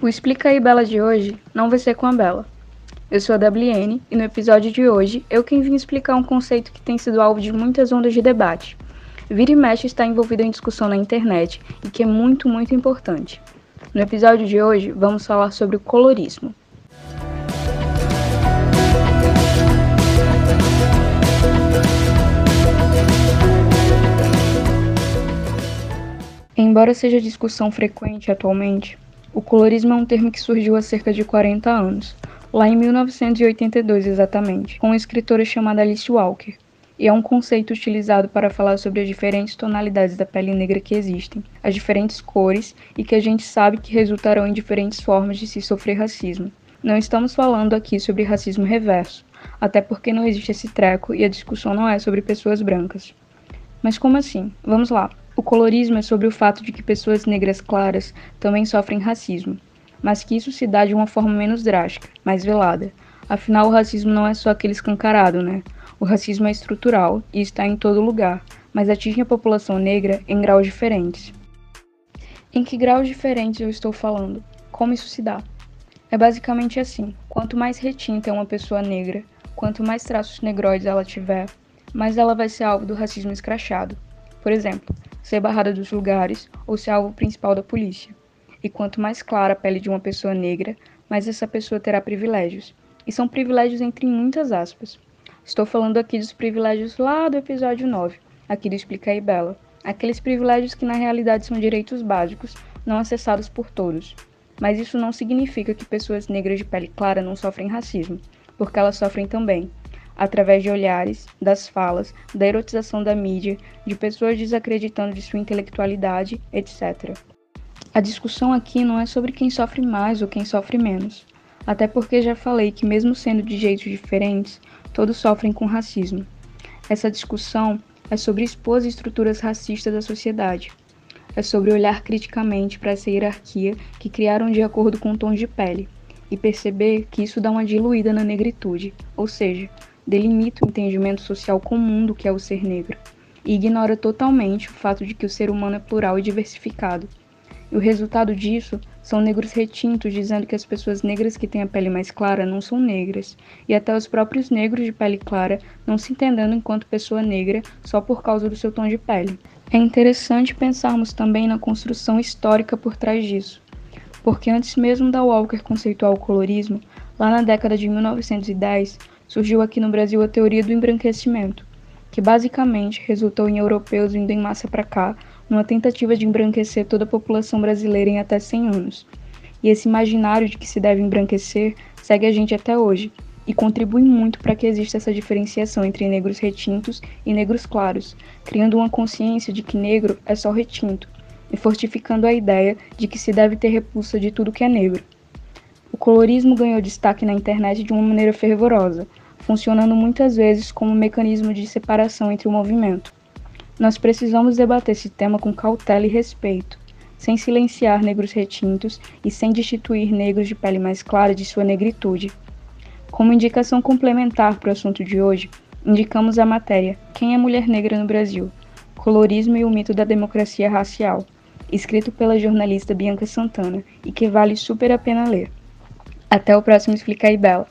O Explica aí Bela de hoje não vai ser com a Bela. Eu sou a Dabliene e no episódio de hoje eu quem vim explicar um conceito que tem sido alvo de muitas ondas de debate. Vira e mexe está envolvido em discussão na internet e que é muito, muito importante. No episódio de hoje vamos falar sobre o colorismo. Embora seja discussão frequente atualmente, o colorismo é um termo que surgiu há cerca de 40 anos, lá em 1982 exatamente, com uma escritora chamada Alice Walker, e é um conceito utilizado para falar sobre as diferentes tonalidades da pele negra que existem, as diferentes cores e que a gente sabe que resultarão em diferentes formas de se sofrer racismo. Não estamos falando aqui sobre racismo reverso, até porque não existe esse treco e a discussão não é sobre pessoas brancas. Mas como assim? Vamos lá. O colorismo é sobre o fato de que pessoas negras claras também sofrem racismo, mas que isso se dá de uma forma menos drástica, mais velada. Afinal, o racismo não é só aquele escancarado, né? O racismo é estrutural e está em todo lugar, mas atinge a população negra em graus diferentes. Em que graus diferentes eu estou falando? Como isso se dá? É basicamente assim: quanto mais retinta é uma pessoa negra, quanto mais traços negroides ela tiver, mais ela vai ser alvo do racismo escrachado. Por exemplo, ser barrada dos lugares ou ser alvo principal da polícia. E quanto mais clara a pele de uma pessoa negra, mais essa pessoa terá privilégios. E são privilégios entre muitas aspas. Estou falando aqui dos privilégios lá do episódio 9, aqui do Explica aí Bela. Aqueles privilégios que na realidade são direitos básicos, não acessados por todos. Mas isso não significa que pessoas negras de pele clara não sofrem racismo, porque elas sofrem também através de olhares, das falas, da erotização da mídia, de pessoas desacreditando de sua intelectualidade, etc. A discussão aqui não é sobre quem sofre mais ou quem sofre menos, até porque já falei que, mesmo sendo de jeitos diferentes, todos sofrem com racismo. Essa discussão é sobre expor as estruturas racistas da sociedade. É sobre olhar criticamente para essa hierarquia que criaram de acordo com tons de pele e perceber que isso dá uma diluída na negritude, ou seja, delimita o entendimento social comum do que é o ser negro e ignora totalmente o fato de que o ser humano é plural e diversificado. E o resultado disso são negros retintos dizendo que as pessoas negras que têm a pele mais clara não são negras, e até os próprios negros de pele clara não se entendendo enquanto pessoa negra só por causa do seu tom de pele. É interessante pensarmos também na construção histórica por trás disso, porque antes mesmo da Walker conceituar o colorismo, lá na década de 1910, surgiu aqui no Brasil a teoria do embranquecimento, que basicamente resultou em europeus vindo em massa para cá numa tentativa de embranquecer toda a população brasileira em até 100 anos. E esse imaginário de que se deve embranquecer segue a gente até hoje e contribui muito para que exista essa diferenciação entre negros retintos e negros claros, criando uma consciência de que negro é só retinto e fortificando a ideia de que se deve ter repulsa de tudo que é negro. O colorismo ganhou destaque na internet de uma maneira fervorosa, funcionando muitas vezes como um mecanismo de separação entre o movimento. Nós precisamos debater esse tema com cautela e respeito, sem silenciar negros retintos e sem destituir negros de pele mais clara de sua negritude. Como indicação complementar para o assunto de hoje, indicamos a matéria Quem é Mulher Negra no Brasil? Colorismo e o Mito da Democracia Racial, escrito pela jornalista Bianca Santana e que vale super a pena ler. Até o próximo Explica aí, Bela.